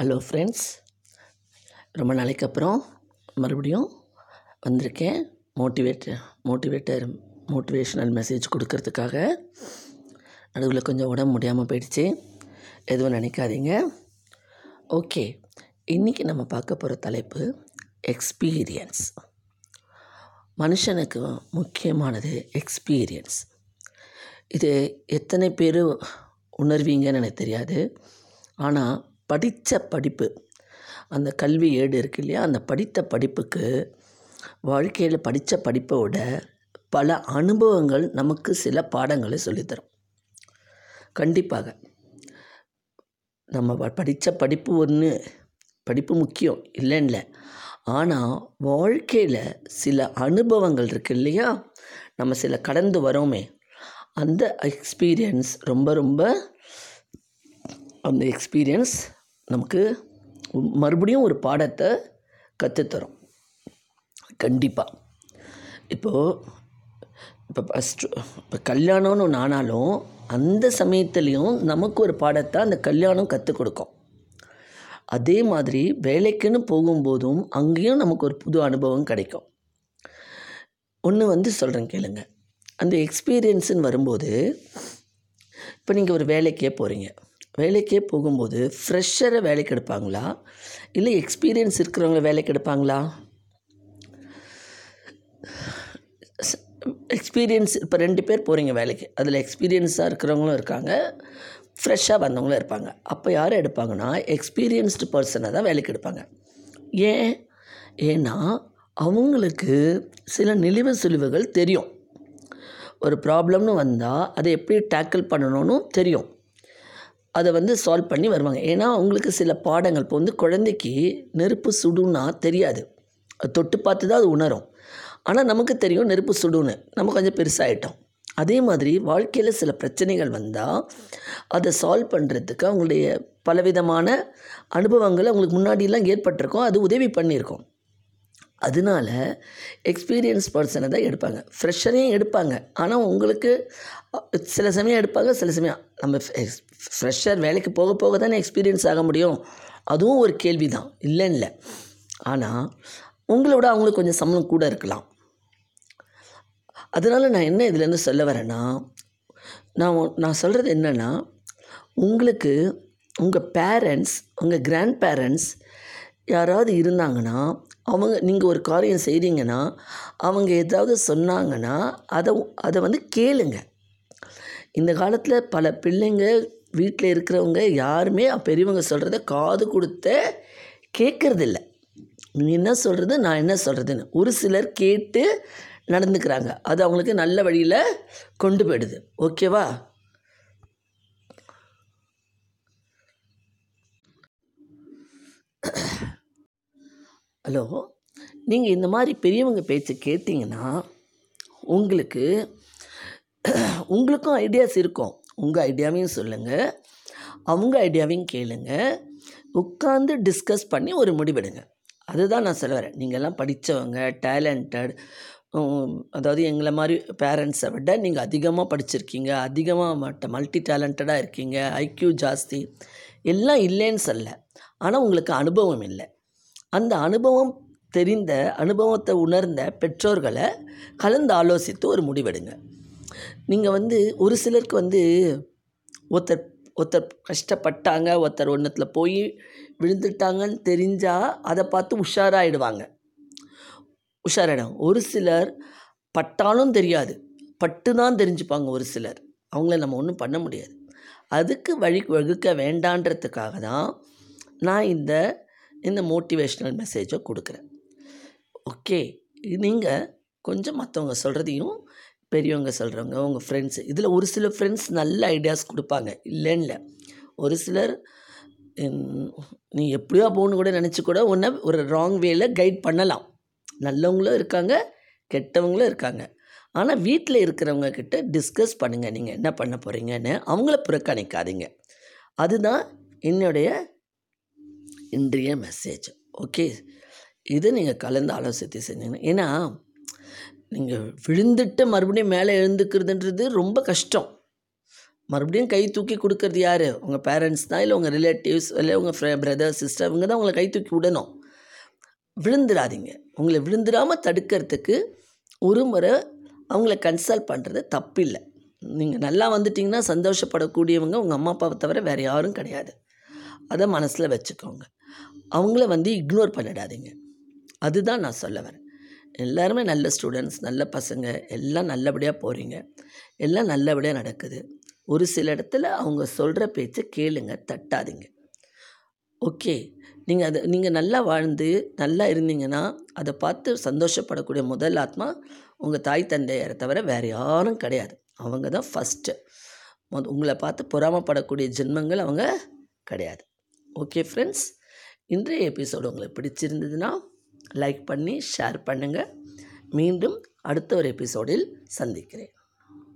Hello friends ரொம்ப நாளைக்கு அப்புறம் மறுபடியும் வந்திருக்கேன். மோட்டிவேட் மோட்டிவேட்டர் மோட்டிவேஷ்னல் மெசேஜ் கொடுக்கறதுக்காக. நடுவில் கொஞ்சம் உடம்பு முடியாமல் போயிடுச்சு. எதுவும் நினைக்காதீங்க. ஓகே இன்றைக்கி நம்ம பார்க்க போகிற தலைப்பு எக்ஸ்பீரியன்ஸ் மனுஷனுக்கு முக்கியமானது எக்ஸ்பீரியன்ஸ் இது எத்தனை பேர் உணர்வீங்கன்னு எனக்கு தெரியாது. ஆனால் படித்த படிப்பு. அந்த கல்வி ஏடு இருக்கு இல்லையா? அந்த படித்த படிப்புக்கு வாழ்க்கையில் படித்த படிப்பை விட பல அனுபவங்கள் நமக்கு சில பாடங்களை சொல்லித்தரும். கண்டிப்பாக. நம்ம படித்த படிப்பு ஒன்று படிப்பு முக்கியம் இல்லைன்னு ஆனால் வாழ்க்கையில் சில அனுபவங்கள் இருக்குது இல்லையா? நம்ம சில கடந்து வரோமே. அந்த எக்ஸ்பீரியன்ஸ் ரொம்ப ரொம்ப அந்த எக்ஸ்பீரியன்ஸ் நமக்கு மறுபடியும் ஒரு பாடத்தை கற்றுத்தரும். கண்டிப்பாக இப்போது இப்போ ஃபஸ்ட்டு இப்போ கல்யாணம்னு ஒன்று ஆனாலும் அந்த சமயத்துலேயும் நமக்கு ஒரு பாடத்தை அந்த கல்யாணம் கற்றுக் கொடுக்கும். அதே மாதிரி வேலைக்குன்னு போகும்போதும் அங்கேயும் நமக்கு ஒரு புது அனுபவம் கிடைக்கும். ஒன்று வந்து சொல்கிறேன் கேளுங்க. அந்த எக்ஸ்பீரியன்ஸுன்னு வரும்போது இப்போ நீங்கள் ஒரு வேலைக்கே போகிறீங்க வேலைக்கே போகும்போது ஃப்ரெஷ்ஷரை வேலைக்கு எடுப்பாங்களா இல்லை எக்ஸ்பீரியன்ஸ் இருக்கிறவங்கள வேலைக்கு எடுப்பாங்களா எக்ஸ்பீரியன்ஸ் இப்போ ரெண்டு பேர் போகிறீங்க வேலைக்கு. அதில் எக்ஸ்பீரியன்ஸாக இருக்கிறவங்களும் இருக்காங்க ஃப்ரெஷ்ஷாக வந்தவங்களும் இருப்பாங்க. அப்போ யார் எடுப்பாங்கன்னா எக்ஸ்பீரியன்ஸ்டு பர்சனை தான் வேலைக்கு எடுப்பாங்க. ஏன்? ஏன்னா அவங்களுக்கு சில நெளிவு சுழிவுகள் தெரியும். ஒரு ப்ராப்ளம்னு வந்தால் அதை எப்படி டேக்கிள் பண்ணணும்னு தெரியும். அதை வந்து சால்வ் பண்ணி வருவாங்க. ஏன்னா அவங்களுக்கு சில பாடங்கள் இப்போ வந்து குழந்தைக்கு நெருப்பு சுடுன்னா தெரியாது. அது தொட்டு பார்த்து தான் அது உணரும். ஆனால் நமக்கு தெரியும் நெருப்பு சுடுன்னு. நம்ம கொஞ்சம் பெருசாகிட்டோம் அதே மாதிரி வாழ்க்கையில் சில பிரச்சனைகள் வந்தால் அதை சால்வ் பண்ணுறதுக்கு அவங்களுடைய பலவிதமான அனுபவங்கள் அவங்களுக்கு முன்னாடியெல்லாம் ஏற்பட்டிருக்கும். அது உதவி பண்ணியிருக்கோம். அதனால எக்ஸ்பீரியன்ஸ் பர்சனை தான் எடுப்பாங்க. ஃப்ரெஷரையும் எடுப்பாங்க. ஆனால் உங்களுக்கு சில சமயம் எடுப்பாங்க சில சமயம் நம்ம ஃப்ரெஷர் வேலைக்கு போக போக தானே எக்ஸ்பீரியன்ஸ் ஆக முடியும். அதுவும் ஒரு கேள்வி தான். இல்லைன்னு இல்லை. ஆனால் உங்களோட அவங்களுக்கு கொஞ்சம் சம்பளம் கூட இருக்கலாம். அதனால் நான் என்ன இதுலேருந்து சொல்ல வரேன்னா நான் நான் சொல்கிறது என்னென்னா உங்களுக்கு உங்கள் பேரண்ட்ஸ் உங்கள் கிராண்ட் பேரண்ட்ஸ் யாராவது இருந்தாங்கன்னா அவங்க நீங்கள் ஒரு காரியம் செய்கிறீங்கன்னா அவங்க ஏதாவது சொன்னாங்கன்னா அதை அதை வந்து கேளுங்க. இந்த காலத்தில் பல பிள்ளைங்க வீட்டில் இருக்கிறவங்க யாருமே பெரியவங்க சொல்கிறத காது கொடுத்த கேட்குறதில்ல நீ என்ன சொல்கிறது நான் என்ன சொல்கிறதுன்னு ஒரு சிலர் கேட்டு நடந்துக்கிறாங்க. அது அவங்களுக்கு நல்ல வழியில் கொண்டு போயிடுது. ஓகேவா? ஹலோ நீங்கள் இந்த மாதிரி பெரியவங்க பேச்சு கேட்டிங்கன்னா உங்களுக்கு உங்களுக்கும் ஐடியாஸ் இருக்கும். உங்கள் ஐடியாவையும் சொல்லுங்கள் அவங்க ஐடியாவையும் கேளுங்கள் உட்காந்து டிஸ்கஸ் பண்ணி ஒரு முடிவெடுங்க. அதுதான் நான் சொல்ல வரேன். நீங்கள்லாம் படித்தவங்க டேலண்டட் அதாவது எங்களை மாதிரி பேரண்ட்ஸை விட நீங்கள் அதிகமாக படிச்சிருக்கீங்க. அதிகமாக மட்ட மல்டி டேலண்டடாக இருக்கீங்க. ஐக்யூ ஜாஸ்தி. எல்லாம் இல்லைன்னு சொல்ல. ஆனால் உங்களுக்கு அனுபவம் இல்லை. அந்த அனுபவம் தெரிந்த அனுபவத்தை உணர்ந்த பெற்றோர்களை கலந்து ஆலோசித்து ஒரு முடிவெடுங்க. நீங்கள் வந்து ஒரு சிலருக்கு வந்து ஒருத்தர் ஒருத்தர் கஷ்டப்பட்டாங்க ஒருத்தர் ஒன்றத்தில் போய் விழுந்துட்டாங்கன்னு தெரிஞ்சால் அதை பார்த்து உஷாராகிடுவாங்க உஷாராயிடும் ஒரு சிலர் பட்டாலும் தெரியாது பட்டு தான் தெரிஞ்சுப்பாங்க ஒரு சிலர். அவங்கள நம்ம ஒன்றும் பண்ண முடியாது. அதுக்கு வழி வகுக்க வேண்டான்றதுக்காக தான் நான் இந்த இந்த மோட்டிவேஷ்னல் மெசேஜை கொடுக்குறேன். ஓகே நீங்கள் கொஞ்சம் மற்றவங்க சொல்கிறதையும் பெரியவங்க சொல்கிறவங்க உங்கள் ஃப்ரெண்ட்ஸு இதில் ஒரு சில ஃப்ரெண்ட்ஸ் நல்ல ஐடியாஸ் கொடுப்பாங்க. இல்லைன்னு இல்லை ஒரு சிலர் நீ எப்படியோ போகணுன்னு கூட நினச்சி கூட உன்னை ஒரு ராங் வேயில் கைட் பண்ணலாம். நல்லவங்களும் இருக்காங்க கெட்டவங்களும் இருக்காங்க. ஆனால் வீட்டில் இருக்கிறவங்க கிட்ட டிஸ்கஸ் பண்ணுங்கள் நீங்கள் என்ன பண்ண போகிறீங்கன்னு அவங்கள புறக்கணிக்காதீங்க. அதுதான் என்னுடைய இன்றைய மெசேஜ் ஓகே இதை நீங்கள் கலந்து ஆலோசித்து செஞ்சீங்கன்னா ஏன்னா நீங்கள் விழுந்துட்டு மறுபடியும் மேலே எழுந்துக்கிறதுன்றது ரொம்ப கஷ்டம். மறுபடியும் கை தூக்கி கொடுக்கறது யார்? உங்கள் பேரண்ட்ஸ் தான்? இல்லை உங்கள் ரிலேட்டிவ்ஸ் இல்லை உங்கள் ஃப்ரெ பிரதர் சிஸ்டர் இவங்க தான் உங்களை கை தூக்கி விடணும். விழுந்துடாதீங்க உங்களை விழுந்துடாமல் தடுக்கிறதுக்கு ஒரு முறை அவங்கள கன்சல்ட் பண்ணுறது தப்பில்லை. நீங்கள் நல்லா வந்துட்டிங்கன்னா சந்தோஷப்படக்கூடியவங்க உங்கள் அம்மா அப்பாவை தவிர வேறு யாரும் கிடையாது. அதை மனசில் வச்சுக்கோங்க. அவங்கள வந்து இக்னோர் பண்ணிடாதீங்க. அதுதான் நான் சொல்ல வரேன். எல்லாருமே நல்ல ஸ்டூடெண்ட்ஸ் நல்ல பசங்க எல்லாம் நல்லபடியாக போகிறீங்க எல்லாம் நல்லபடியாக நடக்குது. ஒரு சில இடத்துல அவங்க சொல்கிற பேச்சை கேளுங்க தட்டாதீங்க. ஓகே. நீங்கள் அதை நீங்கள் நல்லா வாழ்ந்து நல்லா இருந்தீங்கன்னா அதை பார்த்து சந்தோஷப்படக்கூடிய முதல் ஆத்மா உங்கள் தாய் தந்தையரை தவிர வேறு யாரும் கிடையாது. அவங்க தான் ஃபஸ்ட்டு உங்களை பார்த்து பொறாமப்படக்கூடிய ஜென்மங்கள் அவங்க கிடையாது. ஓகே ஃப்ரெண்ட்ஸ் இன்றைய எபிசோடு உங்களுக்கு பிடிச்சிருந்ததுன்னா லைக் பண்ணி ஷேர் பண்ணுங்கள் மீண்டும் அடுத்த ஒரு எபிசோடில் சந்திக்கிறேன்.